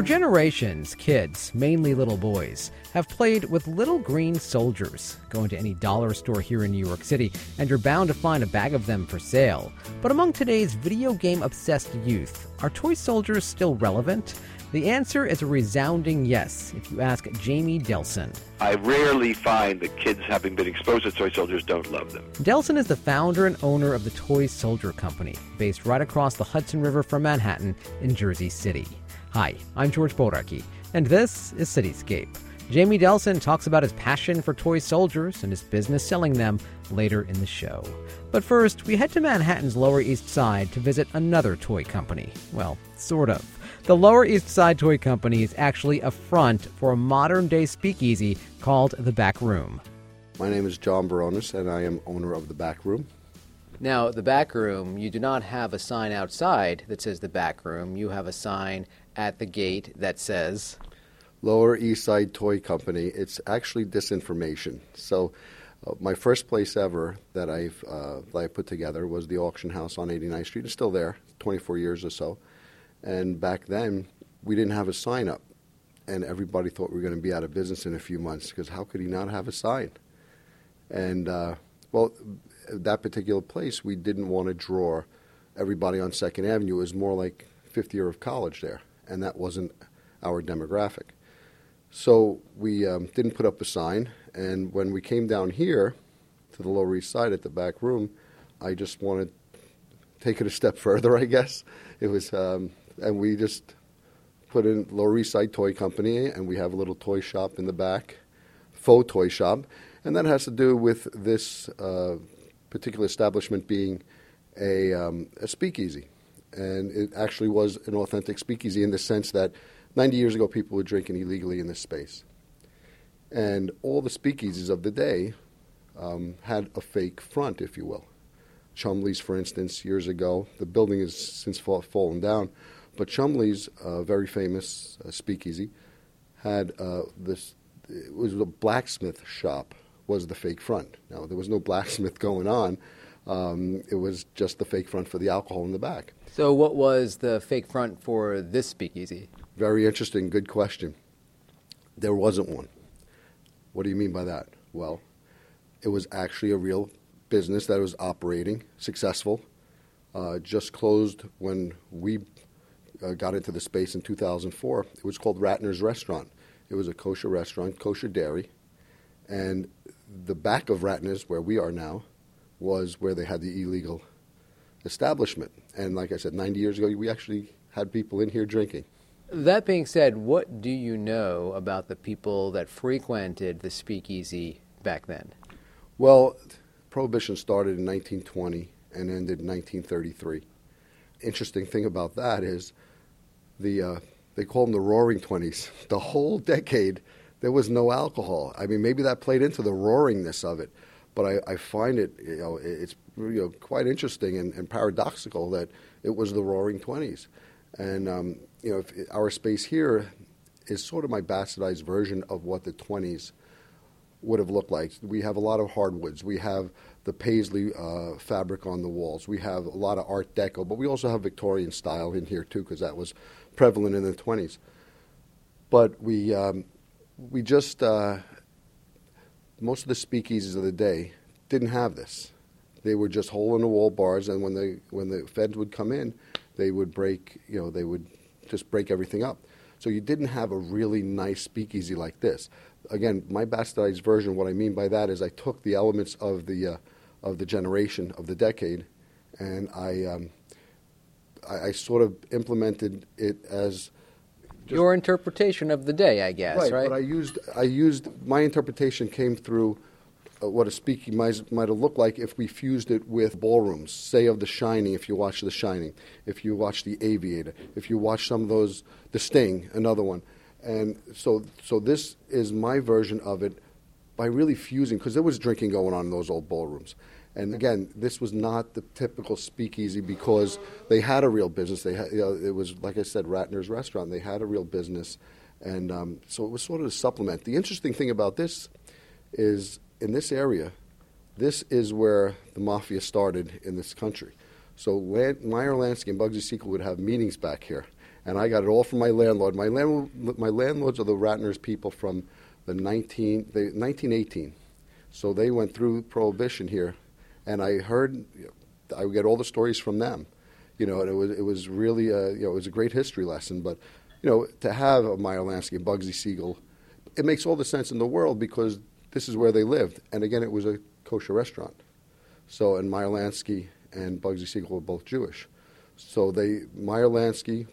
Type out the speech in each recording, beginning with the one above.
For generations, kids, mainly little boys, have played with little green soldiers. Go into any dollar store here in New York City, and you're bound to find a bag of them for sale. But among today's video game obsessed youth, are toy soldiers still relevant? The answer is a resounding yes if you ask Jamie Delson. I rarely find that kids, having been exposed to toy soldiers, don't love them. Delson is the founder and owner of the Toy Soldier Company, based right across the Hudson River from Manhattan in Jersey City. Hi, I'm George Bodarky, and this is Cityscape. Jamie Delson talks about his passion for toy soldiers and his business selling them later in the show. But first, we head to Manhattan's Lower East Side to visit another toy company. Well, sort of. The Lower East Side Toy Company is actually a front for a modern day speakeasy called The Back Room. My name is John Baronis, and I am owner of The Back Room. Now, the back room, you do not have a sign outside that says the back room. You have a sign at the gate that says Lower East Side Toy Company. It's actually disinformation. So, uh, my first place ever that I've uh, that I put together was the auction house on 89th Street. It's still there, 24 years or so. And back then, we didn't have a sign up, and everybody thought we were going to be out of business in a few months because how could he not have a sign? And uh, well, that particular place, we didn't want to draw everybody on Second Avenue. It was more like fifth year of college there, and that wasn't our demographic. So we um, didn't put up a sign, and when we came down here to the Lower East Side at the back room, I just wanted to take it a step further, I guess. It was, um, and we just put in Lower East Side Toy Company, and we have a little toy shop in the back, faux toy shop, and that has to do with this uh, particular establishment being a, um, a speakeasy. And it actually was an authentic speakeasy in the sense that 90 years ago people were drinking illegally in this space. And all the speakeasies of the day um, had a fake front, if you will. Chumley's, for instance, years ago, the building has since fall, fallen down, but Chumley's, uh, very famous uh, speakeasy, had uh, this, it was a blacksmith shop was the fake front. Now, there was no blacksmith going on. Um, it was just the fake front for the alcohol in the back. So, what was the fake front for this speakeasy? Very interesting, good question. There wasn't one. What do you mean by that? Well, it was actually a real business that was operating, successful. Uh, just closed when we uh, got into the space in 2004. It was called Ratner's Restaurant. It was a kosher restaurant, kosher dairy, and the back of Ratner's, where we are now, was where they had the illegal establishment. And like I said, 90 years ago, we actually had people in here drinking. That being said, what do you know about the people that frequented the speakeasy back then? Well, Prohibition started in 1920 and ended in 1933. Interesting thing about that is the uh, they call them the Roaring Twenties. The whole decade there was no alcohol. I mean, maybe that played into the roaringness of it, but I, I find it, you know, it's you know, quite interesting and, and paradoxical that it was the Roaring Twenties, and um, you know, our space here is sort of my bastardized version of what the twenties would have looked like. We have a lot of hardwoods. We have the paisley uh, fabric on the walls. We have a lot of Art Deco, but we also have Victorian style in here too, because that was prevalent in the 20s. But we um, we just uh, most of the speakeasies of the day didn't have this. They were just hole in the wall bars, and when the when the feds would come in, they would break. You know, they would just break everything up. So you didn't have a really nice speakeasy like this. Again, my bastardized version. What I mean by that is I took the elements of the uh, of the generation of the decade, and I, um, I I sort of implemented it as your interpretation of the day, I guess, right? right? But I used I used my interpretation came through uh, what a speaking might, might have looked like if we fused it with ballrooms. Say of The Shining, if you watch The Shining, if you watch The Aviator, if you watch some of those, The Sting, another one, and so so this is my version of it by really fusing because there was drinking going on in those old ballrooms. And again, this was not the typical speakeasy because they had a real business. They had, you know, it was like I said, Ratner's restaurant. They had a real business, and um, so it was sort of a supplement. The interesting thing about this is in this area, this is where the mafia started in this country. So Meyer Lansky and Bugsy Siegel would have meetings back here, and I got it all from my landlord. My landlord, my landlords are the Ratner's people from the 19, the 1918. So they went through Prohibition here, and I heard, I would get all the stories from them. You know, and it was it was really a you know it was a great history lesson. But you know, to have a Meyer Lansky and Bugsy Siegel, it makes all the sense in the world because this is where they lived. And again, it was a kosher restaurant. So, and Meyer Lansky and Bugsy Siegel were both Jewish. So they Meyer Lansky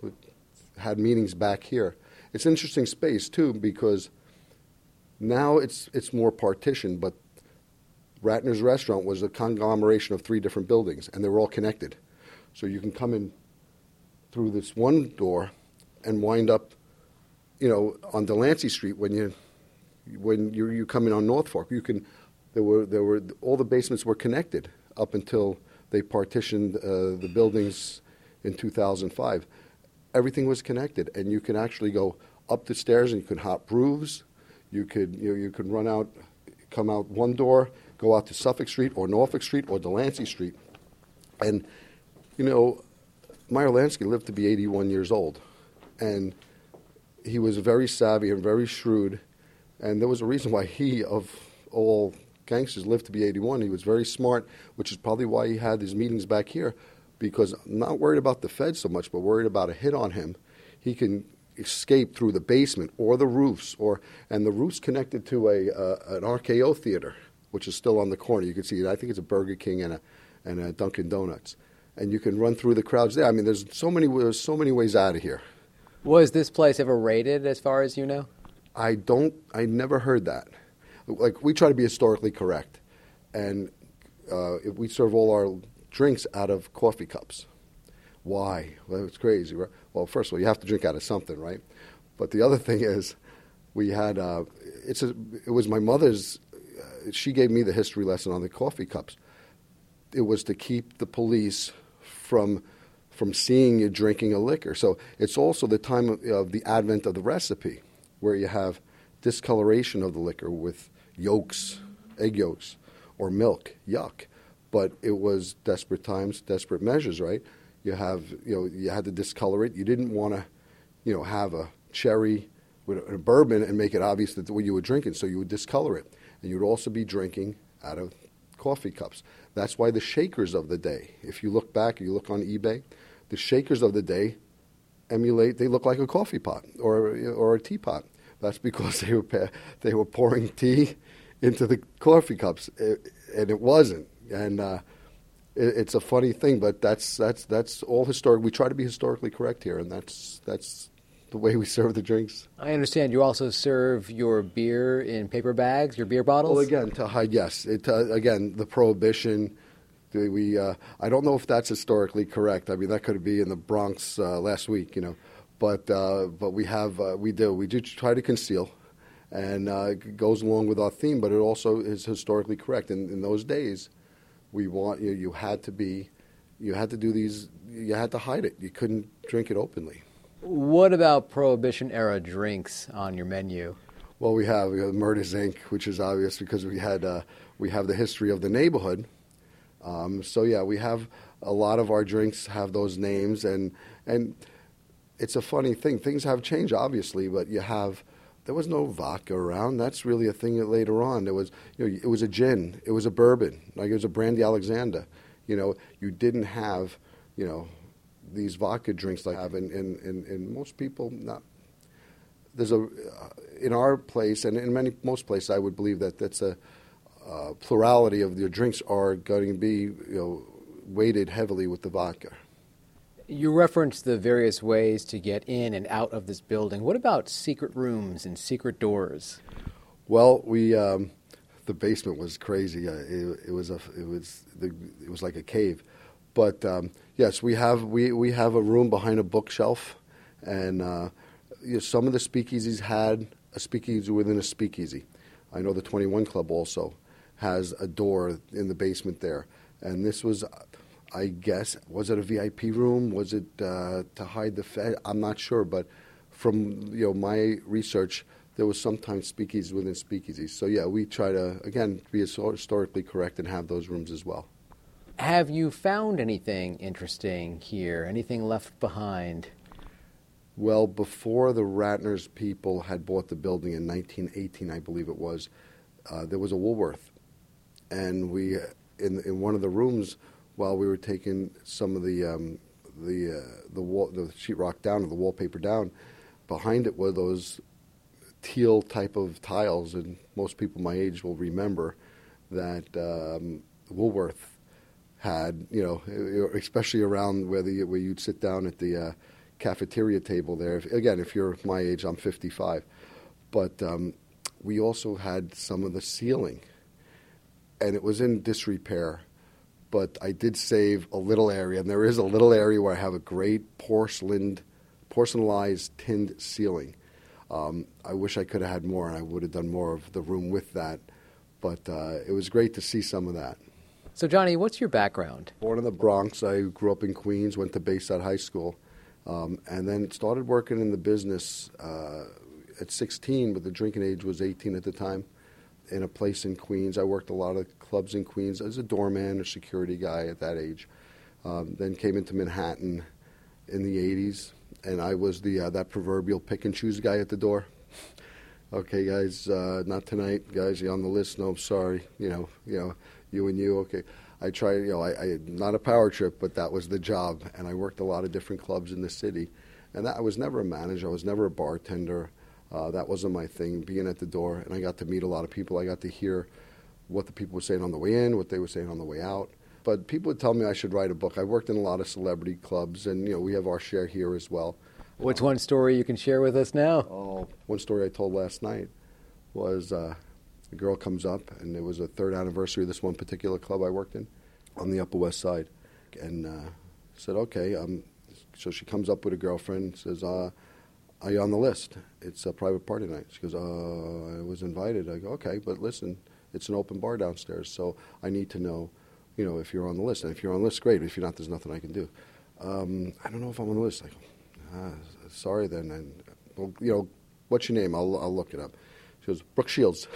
had meetings back here. It's an interesting space too because now it's it's more partitioned, but Ratner's restaurant was a conglomeration of three different buildings, and they were all connected. So you can come in through this one door and wind up, you know, on Delancey Street when you when you you come in on Norfolk. You can there were there were all the basements were connected up until they partitioned uh, the buildings in 2005. Everything was connected, and you can actually go up the stairs and you could hop roofs. You could you, know, you could run out, come out one door, go out to Suffolk Street or Norfolk Street or Delancey Street, and you know, Meyer Lansky lived to be 81 years old, and he was very savvy and very shrewd, and there was a reason why he, of all gangsters, lived to be 81. He was very smart, which is probably why he had his meetings back here, because not worried about the Fed so much, but worried about a hit on him. He can escape through the basement or the roofs, or and the roof's connected to a uh, an RKO theater, which is still on the corner. You can see it. I think it's a Burger King and a and a Dunkin' Donuts and you can run through the crowds there. I mean, there's so many there's so many ways out of here. Was this place ever raided, as far as you know? I don't. I never heard that. Like we try to be historically correct, and uh, we serve all our drinks out of coffee cups. Why? Well, it's crazy. Right? Well, first of all, you have to drink out of something, right? But the other thing is, we had. Uh, it's a, It was my mother's. Uh, she gave me the history lesson on the coffee cups. It was to keep the police from from seeing you drinking a liquor. So it's also the time of, of, the advent of the recipe, where you have discoloration of the liquor with yolks, egg yolks, or milk. Yuck! But it was desperate times, desperate measures, right? You have you know you had to discolor it. You didn't want to, you know, have a cherry with a bourbon and make it obvious that what you were drinking. So you would discolor it, and you would also be drinking out of coffee cups. That's why the shakers of the day, if you look back, you look on eBay, the shakers of the day emulate, they look like a coffee pot or, or a teapot. That's because they were, they were pouring tea into the coffee cups, and it wasn't. And uh, it, it's a funny thing, but that's, that's, that's all historic. We try to be historically correct here, and that's, that's the way we serve the drinks. I understand you also serve your beer in paper bags, your beer bottles. Well, again, to hide, yes. It, uh, again, the prohibition. We, uh, I don't know if that's historically correct. I mean, that could be in the Bronx uh, last week, you know, but uh, but we have uh, we do we do try to conceal, and uh, it goes along with our theme. But it also is historically correct. In, in those days, we want you, you had to be, you had to do these, you had to hide it. You couldn't drink it openly. What about Prohibition era drinks on your menu? Well, we have, we have Murder's Inc., which is obvious because we had uh, we have the history of the neighborhood. Um, so yeah, we have a lot of our drinks have those names, and and it's a funny thing. Things have changed, obviously, but you have there was no vodka around. That's really a thing that later on there was. You know, it was a gin, it was a bourbon, like it was a brandy Alexander. You know, you didn't have you know these vodka drinks like I have, and, and, and, and most people not. There's a uh, in our place and in many most places I would believe that that's a uh, plurality of your drinks are going to be you know weighted heavily with the vodka. You referenced the various ways to get in and out of this building. What about secret rooms and secret doors? Well, we um, the basement was crazy. Uh, it, it, was a it was the, it was like a cave. But um, yes, we have we, we have a room behind a bookshelf, and uh, you know, some of the speakeasies had a speakeasy within a speakeasy. I know the Twenty One Club also has a door in the basement there, and this was. I guess was it a VIP room? Was it uh, to hide the Fed? I'm not sure, but from you know my research, there was sometimes speakeasies within speakeasies. So yeah, we try to again be historically correct and have those rooms as well. Have you found anything interesting here? Anything left behind? Well, before the Ratner's people had bought the building in 1918, I believe it was, uh, there was a Woolworth, and we in in one of the rooms while we were taking some of the um, the uh, the wall the sheetrock down or the wallpaper down, behind it were those teal type of tiles, and most people my age will remember that um, Woolworth had, you know, especially around where the where you'd sit down at the uh, cafeteria table there. If, again, if you're my age, I'm 55, but um, we also had some of the ceiling, and it was in disrepair. But I did save a little area, and there is a little area where I have a great porcelain, porcelainized tinned ceiling. Um, I wish I could have had more, and I would have done more of the room with that. But uh, it was great to see some of that. So, Johnny, what's your background? Born in the Bronx. I grew up in Queens, went to Bayside High School, um, and then started working in the business uh, at 16, but the drinking age was 18 at the time, in a place in Queens. I worked a lot of clubs in Queens as a doorman or security guy at that age. Um, then came into Manhattan in the 80s, and I was the uh, that proverbial pick and choose guy at the door. okay, guys, uh, not tonight, guys. You on the list? No, I'm sorry. You know, you know you and you, okay. I tried, you know, I, I not a power trip, but that was the job, and I worked a lot of different clubs in the city, and that, I was never a manager, I was never a bartender. Uh, that wasn't my thing, being at the door, and I got to meet a lot of people. I got to hear what the people were saying on the way in, what they were saying on the way out. But people would tell me I should write a book. I worked in a lot of celebrity clubs, and you know we have our share here as well. What's one story you can share with us now? Oh, one story I told last night was uh, the girl comes up, and it was a third anniversary of this one particular club I worked in on the Upper West Side. And uh, said, okay. Um, so she comes up with a girlfriend, and says, uh, are you on the list? It's a private party night. She goes, uh, I was invited. I go, okay, but listen, it's an open bar downstairs, so I need to know, you know, if you're on the list. And if you're on the list, great. If you're not, there's nothing I can do. Um, I don't know if I'm on the list. I go, ah, sorry then. And, well, you know, what's your name? I'll, I'll look it up. She goes, Brooke Shields.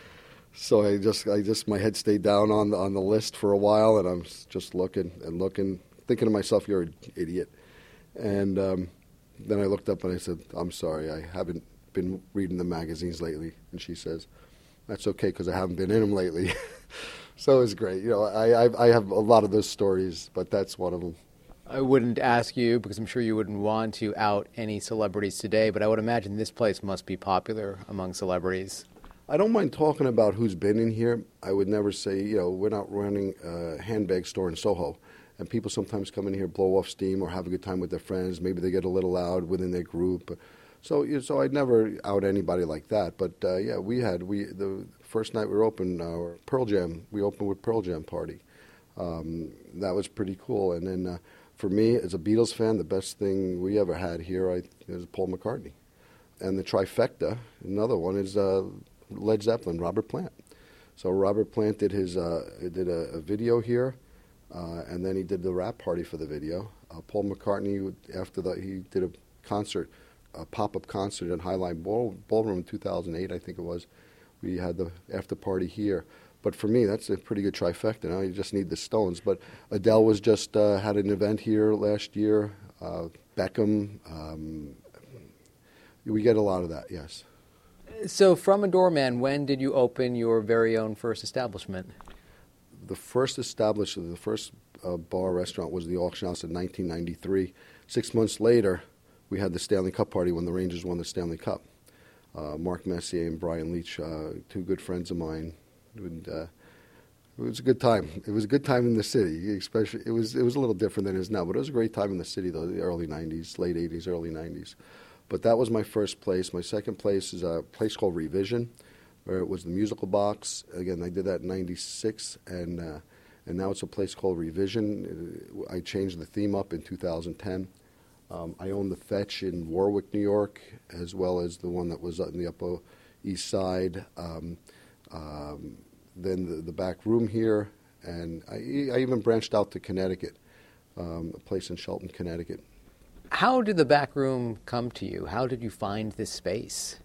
so I just, I just, my head stayed down on the, on the list for a while, and I'm just looking and looking, thinking to myself, "You're an idiot." And um, then I looked up and I said, "I'm sorry, I haven't been reading the magazines lately." And she says, "That's okay because I haven't been in them lately." so it's great. You know, I, I I have a lot of those stories, but that's one of them. I wouldn't ask you because I'm sure you wouldn't want to out any celebrities today, but I would imagine this place must be popular among celebrities. I don't mind talking about who's been in here. I would never say, you know, we're not running a handbag store in Soho. And people sometimes come in here, blow off steam, or have a good time with their friends. Maybe they get a little loud within their group. So, so I'd never out anybody like that. But uh, yeah, we had we the first night we were open, uh, Pearl Jam. We opened with Pearl Jam party. Um, that was pretty cool. And then uh, for me, as a Beatles fan, the best thing we ever had here I, is Paul McCartney. And the trifecta, another one, is uh, Led Zeppelin, Robert Plant. So Robert Plant did his uh, did a, a, video here, uh, and then he did the wrap party for the video. Uh, Paul McCartney, after that, he did a concert, a pop-up concert at Highline Ball, Ballroom in 2008, I think it was. We had the after party here. But for me, that's a pretty good trifecta. Now you just need the Stones. But Adele was just uh, had an event here last year. Uh, Beckham. Um, we get a lot of that, yes. So, from a doorman, when did you open your very own first establishment? The first establishment, the first uh, bar restaurant was the auction house in 1993. Six months later, we had the Stanley Cup party when the Rangers won the Stanley Cup. Uh, Mark Messier and Brian Leetch, uh, two good friends of mine, and uh, it was a good time. It was a good time in the city, especially. It was it was a little different than it is now, but it was a great time in the city, though. The early '90s, late '80s, early '90s. But that was my first place. My second place is a place called Revision, where it was the musical box. Again, I did that in '96, and uh, and now it's a place called Revision. I changed the theme up in 2010. Um, I own the Fetch in Warwick, New York, as well as the one that was in the Upper East Side. Um, um, then the, the, back room here, and I, I, even branched out to Connecticut, um, a place in Shelton, Connecticut. How did the back room come to you? How did you find this space?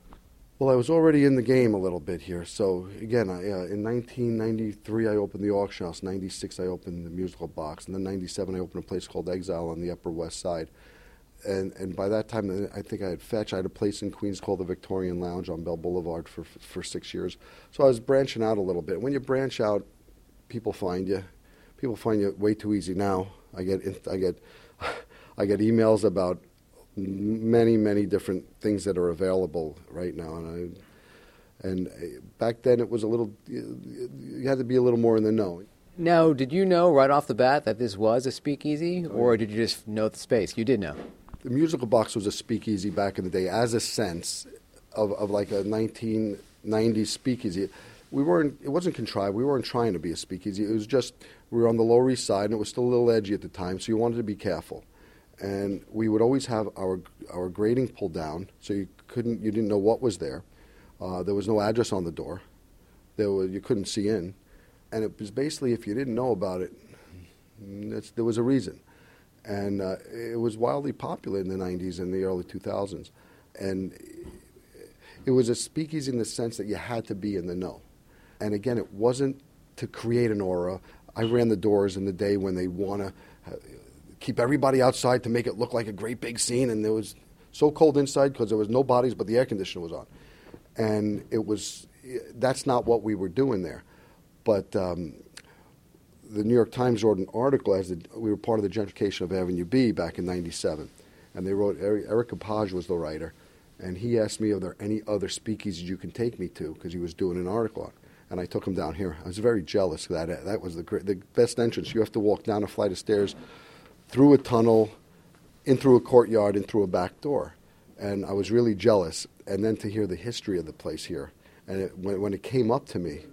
Well, I was already in the game a little bit here. So again, I, uh, in 1993, I opened the auction house. 96, I opened the musical box, and then 97, I opened a place called Exile on the Upper West Side. And and by that time, I think I had Fetch. I had a place in Queens called the Victorian Lounge on Bell Boulevard for for six years. So I was branching out a little bit. When you branch out, people find you. People find you way too easy now. I get I get I get emails about many many different things that are available right now, and I, and uh, back then it was a little you had to be a little more in the know. Now, did you know right off the bat that this was a speakeasy, oh, or did you just know the space? You did know. The musical box was a speakeasy back in the day, as a sense of, of like a 1990s speakeasy. We weren't. It wasn't contrived. We weren't trying to be a speakeasy. It was just we were on the Lower East Side, and it was still a little edgy at the time, so you wanted to be careful. And we would always have our our grading pulled down, so you couldn't. You didn't know what was there. Uh, there was no address on the door. There was, you couldn't see in and it was basically if you didn't know about it, there was a reason, and uh, it was wildly popular in the '90s and the early 2000s, and it was a speakeasy in the sense that you had to be in the know, and again, it wasn't to create an aura. I ran the doors in the day when they want to uh, keep everybody outside to make it look like a great big scene, and there was so cold inside because there was no bodies, but the air conditioner was on, and it was that's not what we were doing there. But um, the New York Times wrote an article as the, we were part of the gentrification of Avenue B back in '97, and they wrote Eric Lepage was the writer, and he asked me, "Are there any other speakeasies you can take me to?" Because he was doing an article on. It. And I took him down here. I was very jealous. That that was the the best entrance. You have to walk down a flight of stairs, through a tunnel, in through a courtyard, and through a back door. And I was really jealous. And then to hear the history of the place here, and it, when, when it came up to me,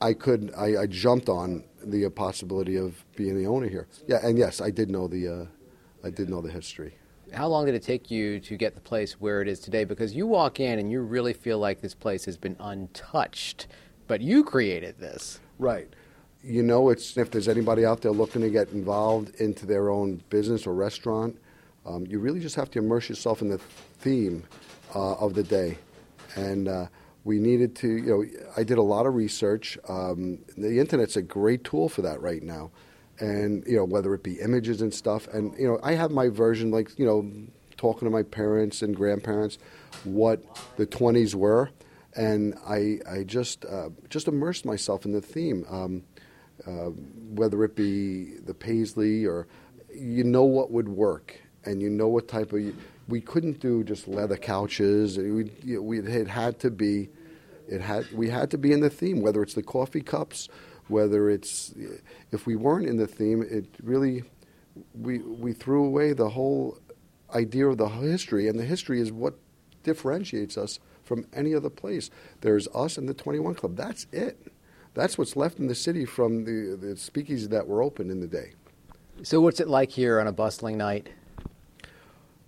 I could I, I, jumped on the possibility of being the owner here. Yeah, and yes, I did know the uh, I did know the history. How long did it take you to get the place where it is today? Because you walk in and you really feel like this place has been untouched, but you created this. Right. You know, it's if there's anybody out there looking to get involved into their own business or restaurant, um, you really just have to immerse yourself in the theme uh, of the day, and. Uh, we needed to, you know, I did a lot of research. Um, the internet's a great tool for that right now. And, you know, whether it be images and stuff. And, you know, I have my version, like, you know, talking to my parents and grandparents, what the 20s were. And I, I just, uh, just immersed myself in the theme, um, uh, whether it be the Paisley or you know what would work and you know what type of we couldn't do just leather couches. We, it had to be, it had we had to be in the theme. Whether it's the coffee cups, whether it's if we weren't in the theme, it really we we threw away the whole idea of the history, and the history is what differentiates us from any other place. There's us and the 21 Club. That's it. That's what's left in the city from the, the speakeasies that were open in the day. So, what's it like here on a bustling night?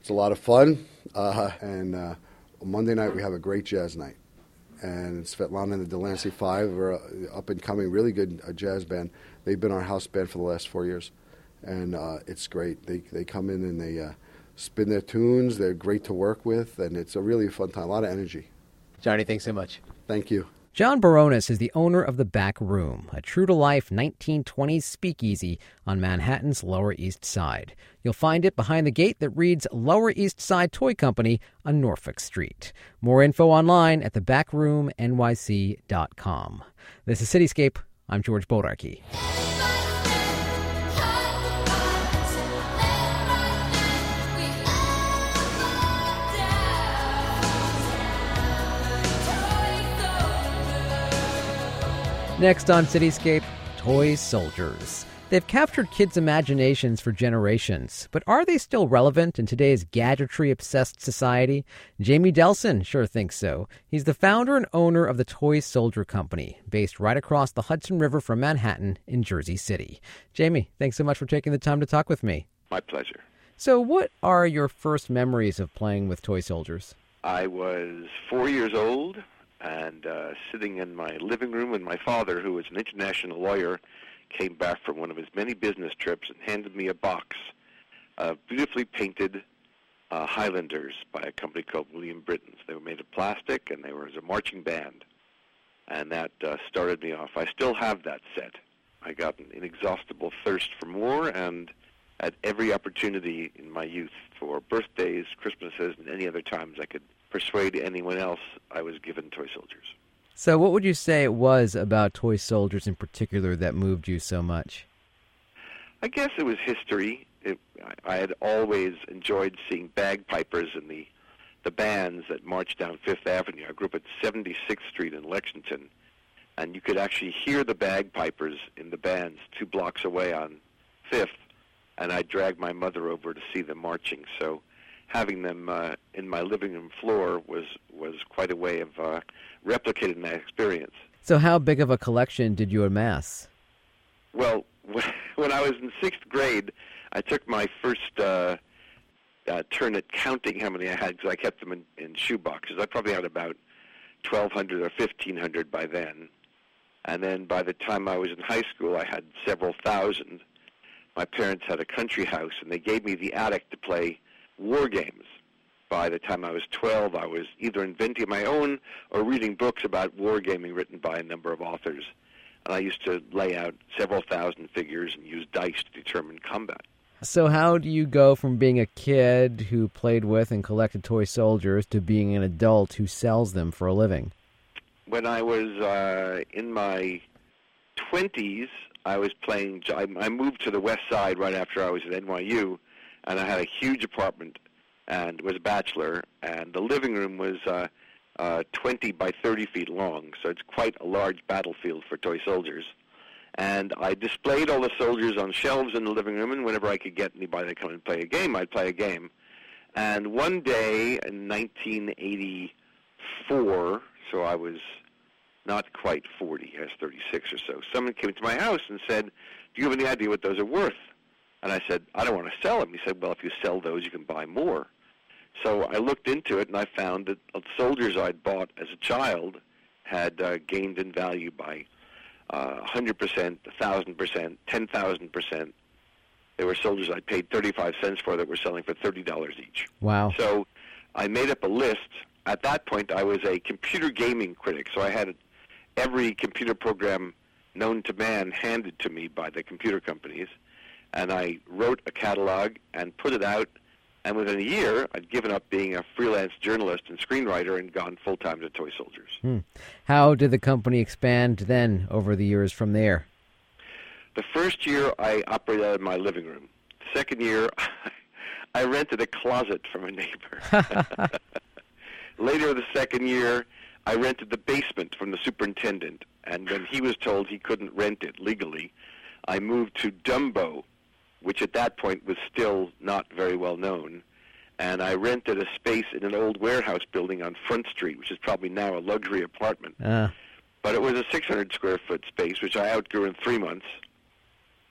It's a lot of fun. Uh, and uh, Monday night we have a great jazz night. And Svetlana and the Delancey Five are up and coming, really good uh, jazz band. They've been our house band for the last four years, and uh, it's great. They they come in and they uh, spin their tunes. They're great to work with, and it's a really fun time. A lot of energy. Johnny, thanks so much. Thank you. John Barones is the owner of The Back Room, a true to life 1920s speakeasy on Manhattan's Lower East Side. You'll find it behind the gate that reads Lower East Side Toy Company on Norfolk Street. More info online at thebackroomnyc.com. This is Cityscape. I'm George Bodarky. Next on Cityscape, Toy Soldiers. They've captured kids' imaginations for generations, but are they still relevant in today's gadgetry obsessed society? Jamie Delson sure thinks so. He's the founder and owner of the Toy Soldier Company, based right across the Hudson River from Manhattan in Jersey City. Jamie, thanks so much for taking the time to talk with me. My pleasure. So, what are your first memories of playing with toy soldiers? I was four years old and uh, sitting in my living room, and my father, who was an international lawyer, came back from one of his many business trips and handed me a box of beautifully painted uh, Highlanders by a company called William Britain's. They were made of plastic, and they were as a marching band, and that uh, started me off. I still have that set. I got an inexhaustible thirst for more, and at every opportunity in my youth for birthdays, Christmases, and any other times I could persuade anyone else I was given toy soldiers. So, what would you say it was about toy soldiers in particular that moved you so much? I guess it was history. It, I had always enjoyed seeing bagpipers and the the bands that marched down Fifth Avenue. I grew up at 76th Street in Lexington, and you could actually hear the bagpipers in the bands two blocks away on Fifth. And I dragged my mother over to see them marching. So having them uh, in my living room floor was was quite a way of uh, replicating that experience. So, how big of a collection did you amass? Well, when I was in sixth grade, I took my first uh, uh, turn at counting how many I had because I kept them in, in shoe boxes. I probably had about 1,200 or 1,500 by then. And then by the time I was in high school, I had several thousand. My parents had a country house, and they gave me the attic to play war games. By the time I was 12, I was either inventing my own or reading books about wargaming written by a number of authors. And I used to lay out several thousand figures and use dice to determine combat. So, how do you go from being a kid who played with and collected toy soldiers to being an adult who sells them for a living? When I was uh, in my 20s, I was playing. I moved to the west side right after I was at NYU, and I had a huge apartment and was a bachelor, and the living room was uh, uh, 20 by 30 feet long, so it's quite a large battlefield for toy soldiers. And I displayed all the soldiers on shelves in the living room, and whenever I could get anybody to come and play a game, I'd play a game. And one day in 1984, so I was not quite 40, I was 36 or so, someone came to my house and said, Do you have any idea what those are worth? And I said, I don't want to sell them. He said, Well, if you sell those, you can buy more. So I looked into it and I found that the soldiers I'd bought as a child had uh, gained in value by uh, 100%, 1,000%, 10,000%. There were soldiers I paid 35 cents for that were selling for $30 each. Wow. So I made up a list. At that point, I was a computer gaming critic, so I had every computer program known to man handed to me by the computer companies. And I wrote a catalog and put it out – and within a year, I'd given up being a freelance journalist and screenwriter and gone full time to Toy Soldiers. Hmm. How did the company expand then over the years from there? The first year, I operated out of my living room. The second year, I rented a closet from a neighbor. Later, the second year, I rented the basement from the superintendent. And when he was told he couldn't rent it legally, I moved to Dumbo, which at that point was still not very well known. And I rented a space in an old warehouse building on Front Street, which is probably now a luxury apartment. Uh. But it was a 600 square foot space, which I outgrew in three months.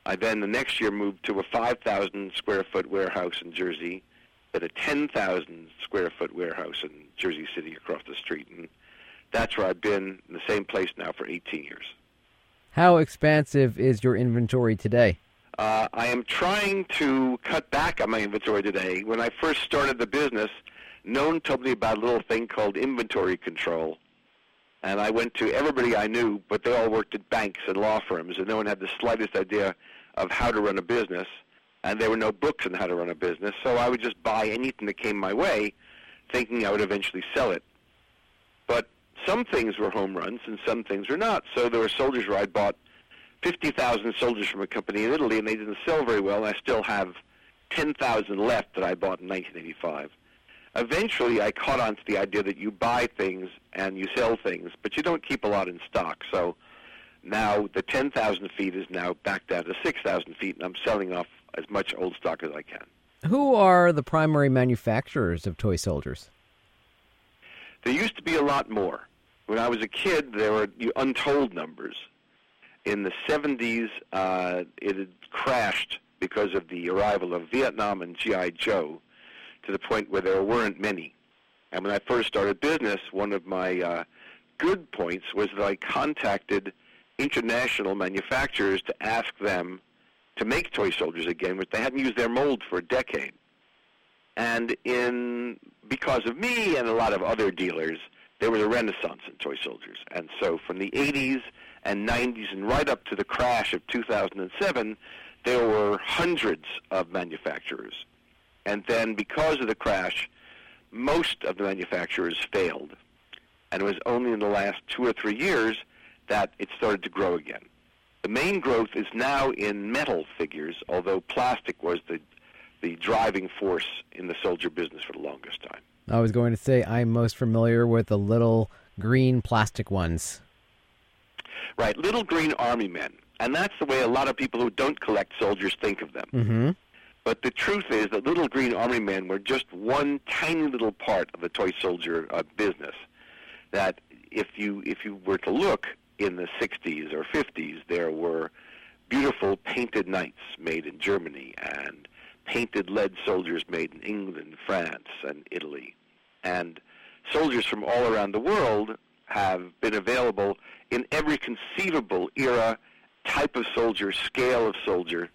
I then the next year moved to a 5,000 square foot warehouse in Jersey, then a 10,000 square foot warehouse in Jersey City across the street. And that's where I've been in the same place now for 18 years. How expansive is your inventory today? Uh, I am trying to cut back on my inventory today. When I first started the business, no one told me about a little thing called inventory control. And I went to everybody I knew, but they all worked at banks and law firms, and no one had the slightest idea of how to run a business. And there were no books on how to run a business, so I would just buy anything that came my way, thinking I would eventually sell it. But some things were home runs, and some things were not. So there were soldiers where I bought 50,000 soldiers from a company in Italy, and they didn't sell very well. I still have 10,000 left that I bought in 1985. Eventually, I caught on to the idea that you buy things and you sell things, but you don't keep a lot in stock. So now the 10,000 feet is now back down to 6,000 feet, and I'm selling off as much old stock as I can. Who are the primary manufacturers of toy soldiers? There used to be a lot more. When I was a kid, there were untold numbers in the 70s, uh, it had crashed because of the arrival of Vietnam and G.I. Joe to the point where there weren't many. And when I first started business, one of my uh, good points was that I contacted international manufacturers to ask them to make toy soldiers again, which they hadn't used their mold for a decade. And in because of me and a lot of other dealers, there was a renaissance in toy soldiers. And so from the 80s and 90s and right up to the crash of 2007, there were hundreds of manufacturers. And then because of the crash, most of the manufacturers failed. And it was only in the last two or three years that it started to grow again. The main growth is now in metal figures, although plastic was the, the driving force in the soldier business for the longest time. I was going to say I'm most familiar with the little green plastic ones. Right, little green army men. And that's the way a lot of people who don't collect soldiers think of them. Mm-hmm. But the truth is that little green army men were just one tiny little part of the toy soldier uh, business. That if you if you were to look in the 60s or 50s, there were beautiful painted knights made in Germany and painted lead soldiers made in England, France, and Italy. And soldiers from all around the world have been available in every conceivable era, type of soldier, scale of soldier,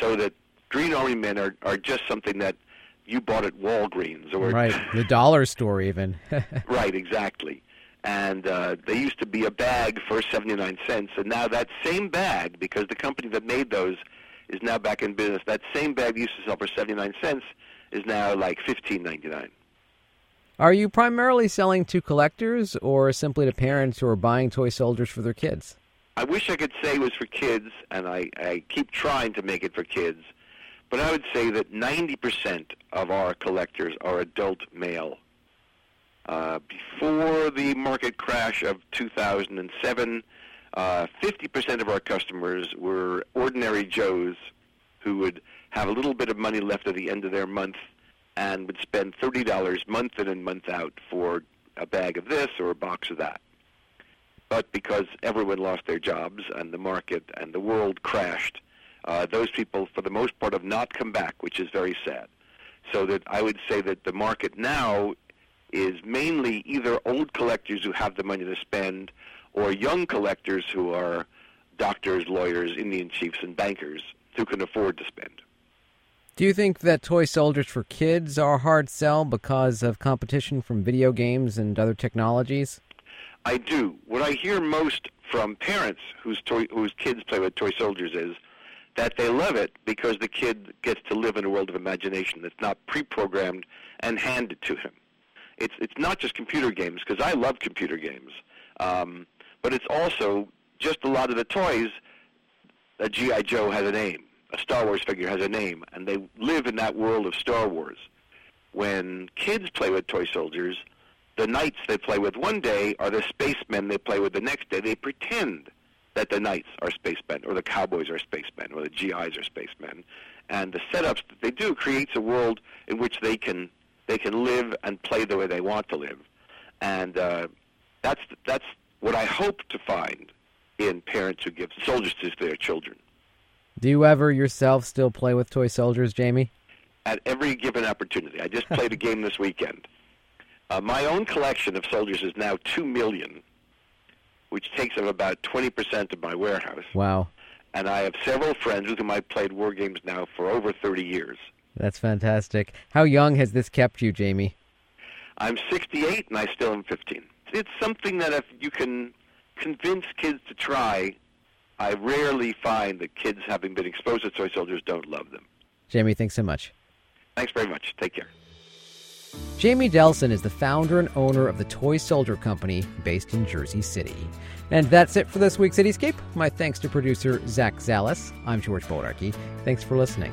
so that Green Army men are, are just something that you bought at Walgreens or right the dollar store even. right, exactly. And uh, they used to be a bag for 79 cents, and now that same bag, because the company that made those is now back in business, that same bag used to sell for 79 cents is now like 15.99. Are you primarily selling to collectors or simply to parents who are buying toy soldiers for their kids? I wish I could say it was for kids, and I, I keep trying to make it for kids. But I would say that 90% of our collectors are adult male. Uh, before the market crash of 2007, uh, 50% of our customers were ordinary Joes who would have a little bit of money left at the end of their month and would spend $30 month in and month out for a bag of this or a box of that. But because everyone lost their jobs and the market and the world crashed, uh, those people, for the most part, have not come back, which is very sad. So that I would say that the market now is mainly either old collectors who have the money to spend or young collectors who are doctors, lawyers, Indian chiefs, and bankers who can afford to spend. Do you think that toy soldiers for kids are a hard sell because of competition from video games and other technologies? I do. What I hear most from parents whose toy, whose kids play with toy soldiers is that they love it because the kid gets to live in a world of imagination that's not pre-programmed and handed to him. It's it's not just computer games because I love computer games, um, but it's also just a lot of the toys. A GI Joe has a name. A Star Wars figure has a name, and they live in that world of Star Wars. When kids play with toy soldiers, the knights they play with one day are the spacemen they play with the next day. They pretend that the knights are spacemen, or the cowboys are spacemen, or the GIs are spacemen. And the setups that they do creates a world in which they can they can live and play the way they want to live. And uh, that's that's what I hope to find in parents who give soldiers to their children. Do you ever yourself still play with toy soldiers, Jamie? At every given opportunity. I just played a game this weekend. Uh, my own collection of soldiers is now two million, which takes up about twenty percent of my warehouse. Wow! And I have several friends with whom I've played war games now for over thirty years. That's fantastic. How young has this kept you, Jamie? I'm 68 and I still am 15. It's something that if you can convince kids to try, I rarely find that kids, having been exposed to toy soldiers, don't love them. Jamie, thanks so much. Thanks very much. Take care. Jamie Delson is the founder and owner of the Toy Soldier Company based in Jersey City. And that's it for this week's Cityscape. My thanks to producer Zach Zalis. I'm George Bodarky. Thanks for listening.